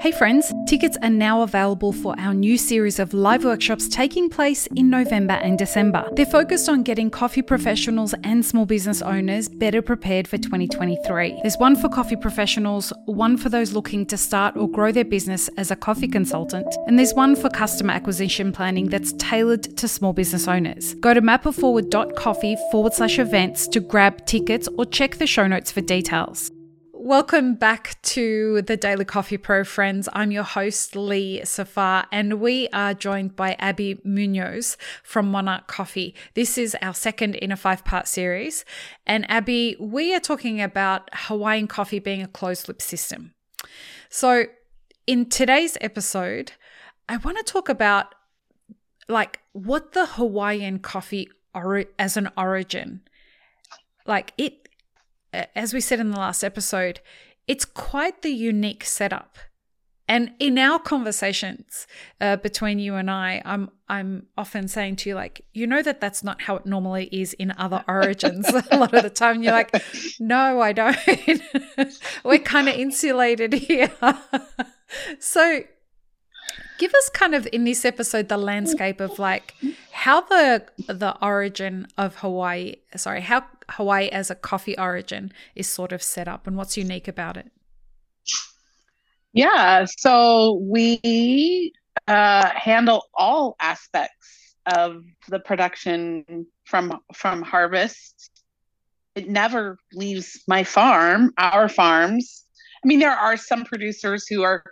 Hey friends, tickets are now available for our new series of live workshops taking place in November and December. They're focused on getting coffee professionals and small business owners better prepared for 2023. There's one for coffee professionals, one for those looking to start or grow their business as a coffee consultant, and there's one for customer acquisition planning that's tailored to small business owners. Go to mapitforward.coffee forward slash events to grab tickets or check the show notes for details. Welcome back to the Daily Coffee Pro, friends. I'm your host, Lee Safar, and we are joined by Abby Munoz from Monarch Coffee. This is our second in a five part series. And Abby, we are talking about Hawaiian coffee being a closed loop system. So, in today's episode, I want to talk about like what the Hawaiian coffee or- as an origin like it as we said in the last episode, it's quite the unique setup. And in our conversations uh, between you and I, I'm I'm often saying to you like, you know that that's not how it normally is in other origins. a lot of the time, you're like, no, I don't. We're kind of insulated here. so, give us kind of in this episode the landscape of like how the the origin of Hawaii. Sorry, how Hawaii as a coffee origin is sort of set up and what's unique about it? Yeah, so we uh, handle all aspects of the production from from harvest. It never leaves my farm, our farms. I mean, there are some producers who are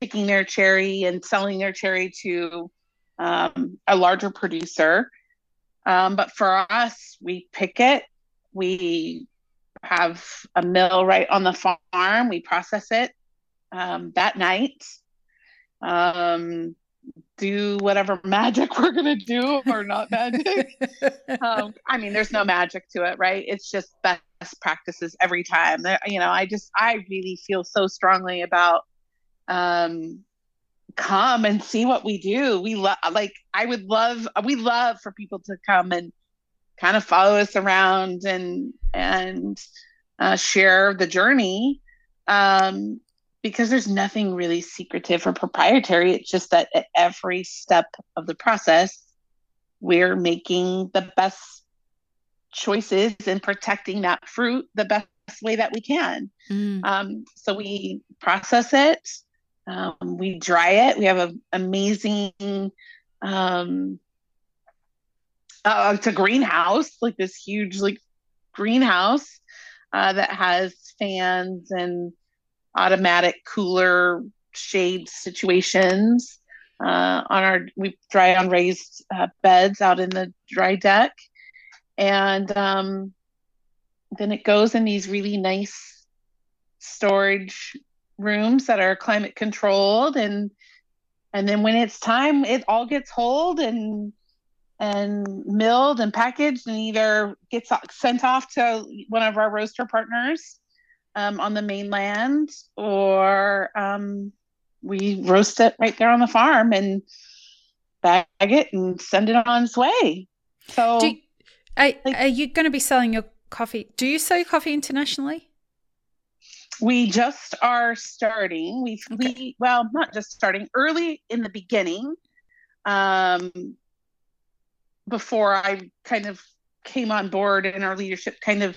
picking their cherry and selling their cherry to um, a larger producer. Um, but for us, we pick it we have a mill right on the farm. We process it um, that night. Um, do whatever magic we're gonna do or not magic. um, I mean, there's no magic to it, right? It's just best practices every time. You know, I just I really feel so strongly about um, come and see what we do. We love like I would love we love for people to come and kind of follow us around and and uh, share the journey um, because there's nothing really secretive or proprietary. It's just that at every step of the process, we're making the best choices and protecting that fruit the best way that we can. Mm. Um, so we process it, um, we dry it. We have an amazing um, uh, it's a greenhouse, like this huge like greenhouse uh, that has fans and automatic cooler shade situations. Uh, on our we dry on raised uh, beds out in the dry deck, and um, then it goes in these really nice storage rooms that are climate controlled and and then when it's time it all gets hulled and and milled and packaged and either gets sent off to one of our roaster partners um, on the mainland or um, we roast it right there on the farm and bag it and send it on its way. So, you, are, like, are you going to be selling your coffee? Do you sell your coffee internationally? We just are starting. We okay. we well, not just starting. Early in the beginning, um, before I kind of came on board and our leadership kind of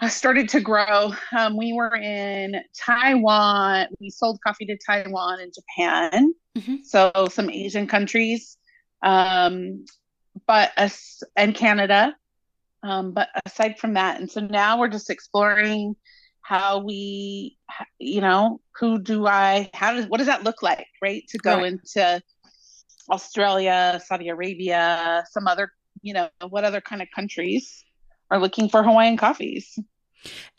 uh, started to grow. Um, we were in Taiwan. We sold coffee to Taiwan and Japan, mm-hmm. so some Asian countries, um, but us and Canada. Um, but aside from that, and so now we're just exploring how we, you know, who do I, how does, what does that look like, right? To go right. into Australia, Saudi Arabia, some other, you know, what other kind of countries are looking for Hawaiian coffees.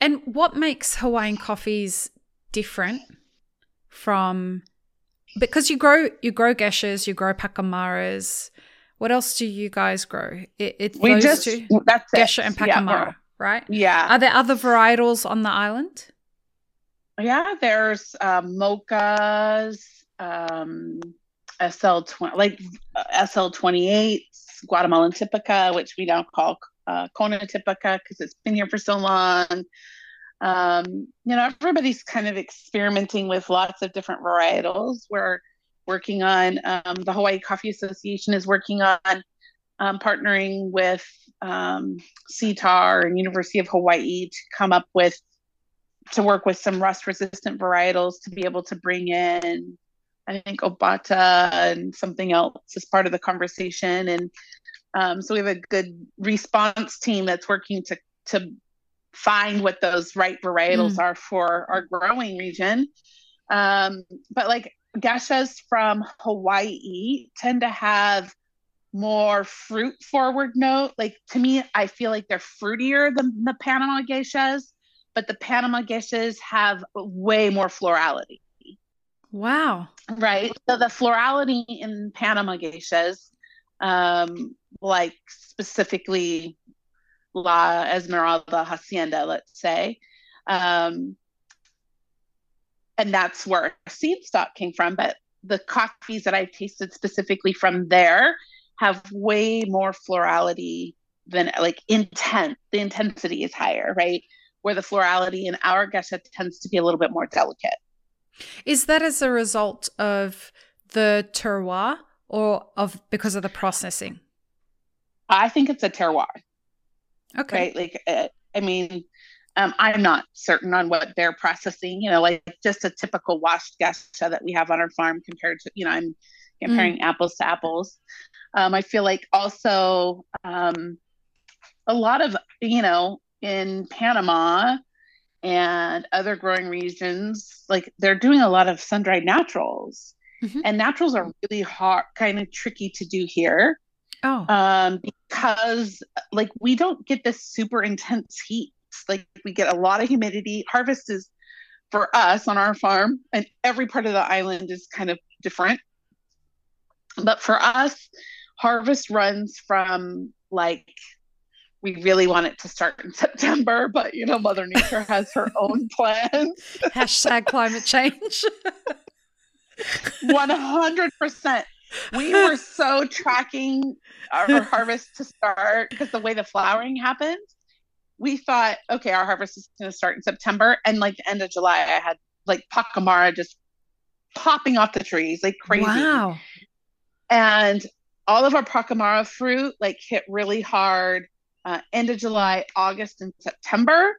And what makes Hawaiian coffees different from because you grow you grow geshas, you grow pakamaras. What else do you guys grow? It, it we just to that's gesha and pakamara, yeah, right? Yeah. Are there other varietals on the island? Yeah, there's uh, mochas, um, SL twenty like SL twenty eight, Guatemalan Typica, which we now call uh, Kona Typica because it's been here for so long. Um, you know, everybody's kind of experimenting with lots of different varietals. We're working on um, the Hawaii Coffee Association is working on um, partnering with um, CTAHR and University of Hawaii to come up with to work with some rust resistant varietals to be able to bring in I think Obata and something else as part of the conversation. And um, so we have a good response team that's working to to find what those right varietals mm. are for our growing region. Um, but like geshas from Hawaii tend to have more fruit forward note. Like to me, I feel like they're fruitier than the Panama geishas, but the Panama geishas have way more florality. Wow. Right. So the florality in Panama geishas, um, like specifically La Esmeralda Hacienda, let's say, um, and that's where seed stock came from. But the coffees that I've tasted specifically from there have way more florality than like intent. The intensity is higher, right? Where the florality in our geisha tends to be a little bit more delicate. Is that as a result of the terroir or of because of the processing? I think it's a terroir. Okay. Right? Like, uh, I mean, um, I'm not certain on what they're processing, you know, like just a typical washed geisha that we have on our farm compared to, you know, I'm comparing mm. apples to apples. Um, I feel like also um, a lot of, you know, in Panama, and other growing regions, like they're doing a lot of sun dried naturals. Mm-hmm. And naturals are really hard, kind of tricky to do here. Oh. Um, because like we don't get this super intense heat. Like we get a lot of humidity. Harvest is for us on our farm, and every part of the island is kind of different. But for us, harvest runs from like we really want it to start in September, but you know, Mother Nature has her own plans. Hashtag climate change. 100%. We were so tracking our harvest to start because the way the flowering happened, we thought, okay, our harvest is going to start in September. And like the end of July, I had like Pacamara just popping off the trees like crazy. Wow. And all of our Pacamara fruit like hit really hard uh, end of July, August, and September.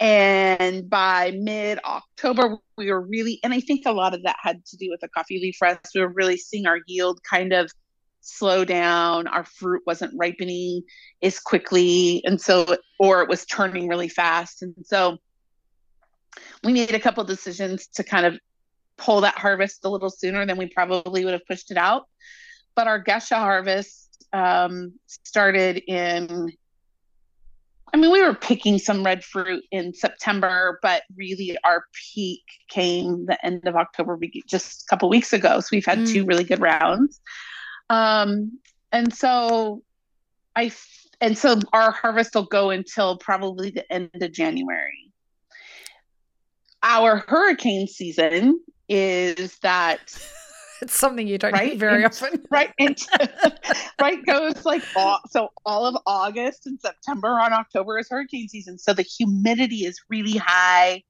And by mid October, we were really, and I think a lot of that had to do with the coffee leaf rust. We were really seeing our yield kind of slow down. Our fruit wasn't ripening as quickly. And so, or it was turning really fast. And so we made a couple decisions to kind of pull that harvest a little sooner than we probably would have pushed it out. But our Gesha harvest um, started in I mean, we were picking some red fruit in September, but really our peak came the end of October, just a couple weeks ago. So we've had mm. two really good rounds. Um, and so I, and so our harvest will go until probably the end of January. Our hurricane season is that it's something you don't right? very often. right. right. Goes like all, so all of August and September on October is hurricane season. So the humidity is really high.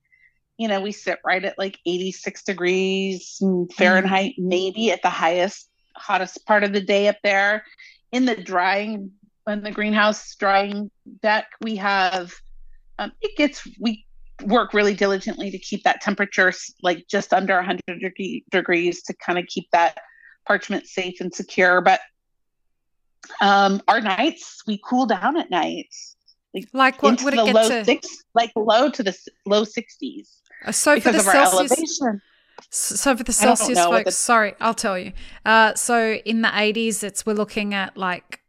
You know, we sit right at like 86 degrees Fahrenheit, mm. maybe at the highest, hottest part of the day up there. In the drying, in the greenhouse drying deck, we have, um, it gets, we work really diligently to keep that temperature like just under 100 degree, degrees to kind of keep that parchment safe and secure. But um, our nights, we cool down at nights. Like, like what would it get low to? Six, like low to the low 60s. Uh, so for the Celsius, so for the Celsius folks, the, sorry, I'll tell you. Uh, so in the 80s, it's we're looking at like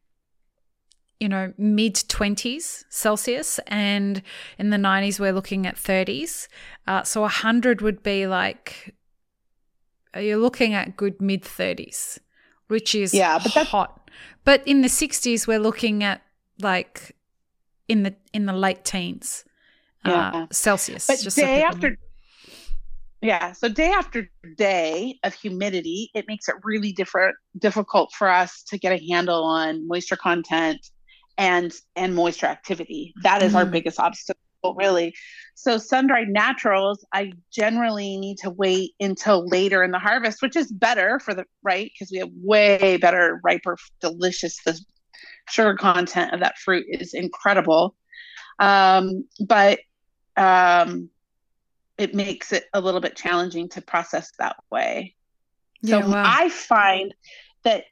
you know, mid 20s Celsius, and in the 90s, we're looking at 30s. Uh, so 100 would be like, you're looking at good mid 30s, which is yeah, but that's- hot. But in the 60s, we're looking at like in the in the late teens uh. Celsius. But day so after, yeah, so day after day of humidity, it makes it really different difficult for us to get a handle on moisture content and and moisture activity. That is mm-hmm. our biggest obstacle really. So sun dried naturals, I generally need to wait until later in the harvest, which is better for the right because we have way better, riper, delicious. The sugar content of that fruit is incredible, um, but um, it makes it a little bit challenging to process that way. So wow. I find that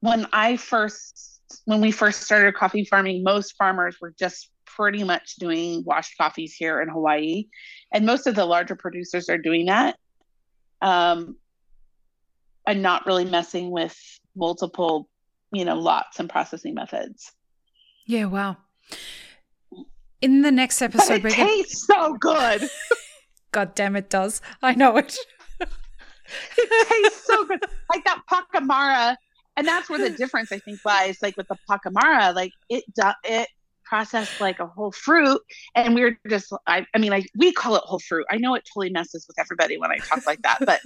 when I first when we first started coffee farming, most farmers were just pretty much doing washed coffees here in Hawaii, and most of the larger producers are doing that, um, and not really messing with multiple, you know, lots and processing methods. Yeah, wow. In the next episode, but it tastes gonna... so good. God damn, it does. I know it. it tastes so good, like that Pacamara and that's where the difference I think lies. Like with the pacamara, like it it processed like a whole fruit, and we are just I, I mean like we call it whole fruit. I know it totally messes with everybody when I talk like that, but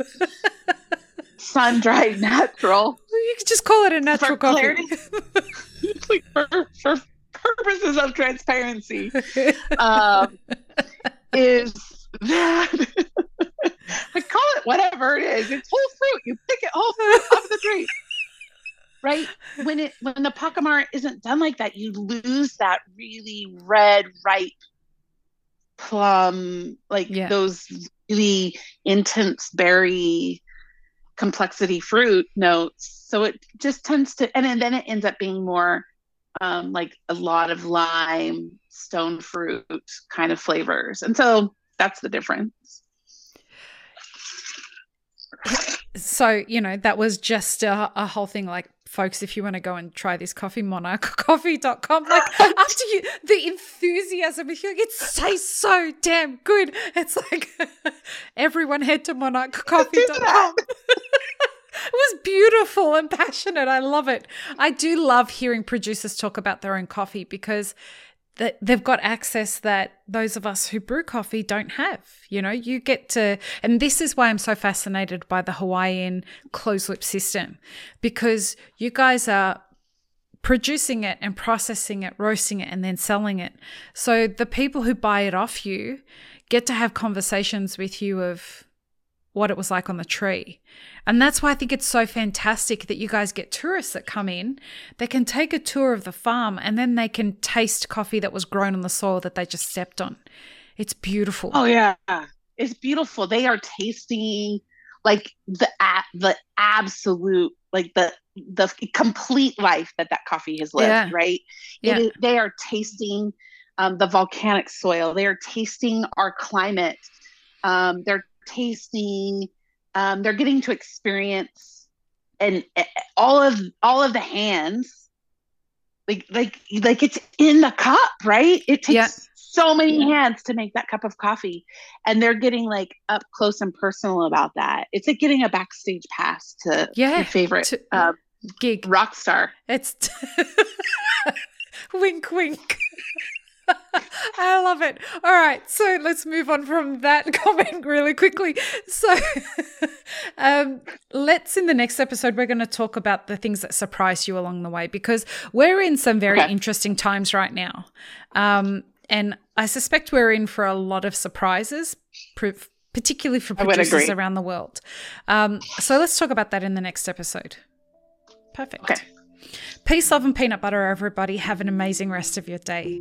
sun dried natural. You could just call it a natural for coffee. like for, for purposes of transparency, um, is that. I call it whatever it is. It's whole fruit. You pick it whole fruit off the tree right? When it when the pacamara isn't done like that you lose that really red ripe plum like yeah. those really intense berry complexity fruit notes. So it just tends to and then it ends up being more um, like a lot of lime stone fruit kind of flavors. And so that's the difference. So you know that was just a, a whole thing like folks, if you want to go and try this coffee, monarchcoffee.com. Like after you, the enthusiasm, if you like, it tastes so damn good. It's like everyone head to monarchcoffee.com. it was beautiful and passionate. I love it. I do love hearing producers talk about their own coffee because that they've got access that those of us who brew coffee don't have. You know, you get to, and this is why I'm so fascinated by the Hawaiian closed loop system because you guys are producing it and processing it, roasting it, and then selling it. So the people who buy it off you get to have conversations with you of what it was like on the tree. And that's why I think it's so fantastic that you guys get tourists that come in. They can take a tour of the farm and then they can taste coffee that was grown on the soil that they just stepped on. It's beautiful. Oh yeah. It's beautiful. They are tasting like the the absolute like the the complete life that that coffee has lived, yeah. right? Yeah. Is, they are tasting um, the volcanic soil. They are tasting our climate. Um, they're tasting. Um, they're getting to experience and uh, all of all of the hands, like like like it's in the cup, right? It takes yeah. so many yeah. hands to make that cup of coffee, and they're getting like up close and personal about that. It's like getting a backstage pass to yeah, your favorite to, uh, gig rock star. It's t- wink, wink. I love it. All right, so let's move on from that comment really quickly. So, um, let's in the next episode, we're going to talk about the things that surprise you along the way because we're in some very okay. interesting times right now. Um, and I suspect we're in for a lot of surprises, particularly for producers around the world. Um, so, let's talk about that in the next episode. Perfect. Okay. Peace, love, and peanut butter, everybody. Have an amazing rest of your day.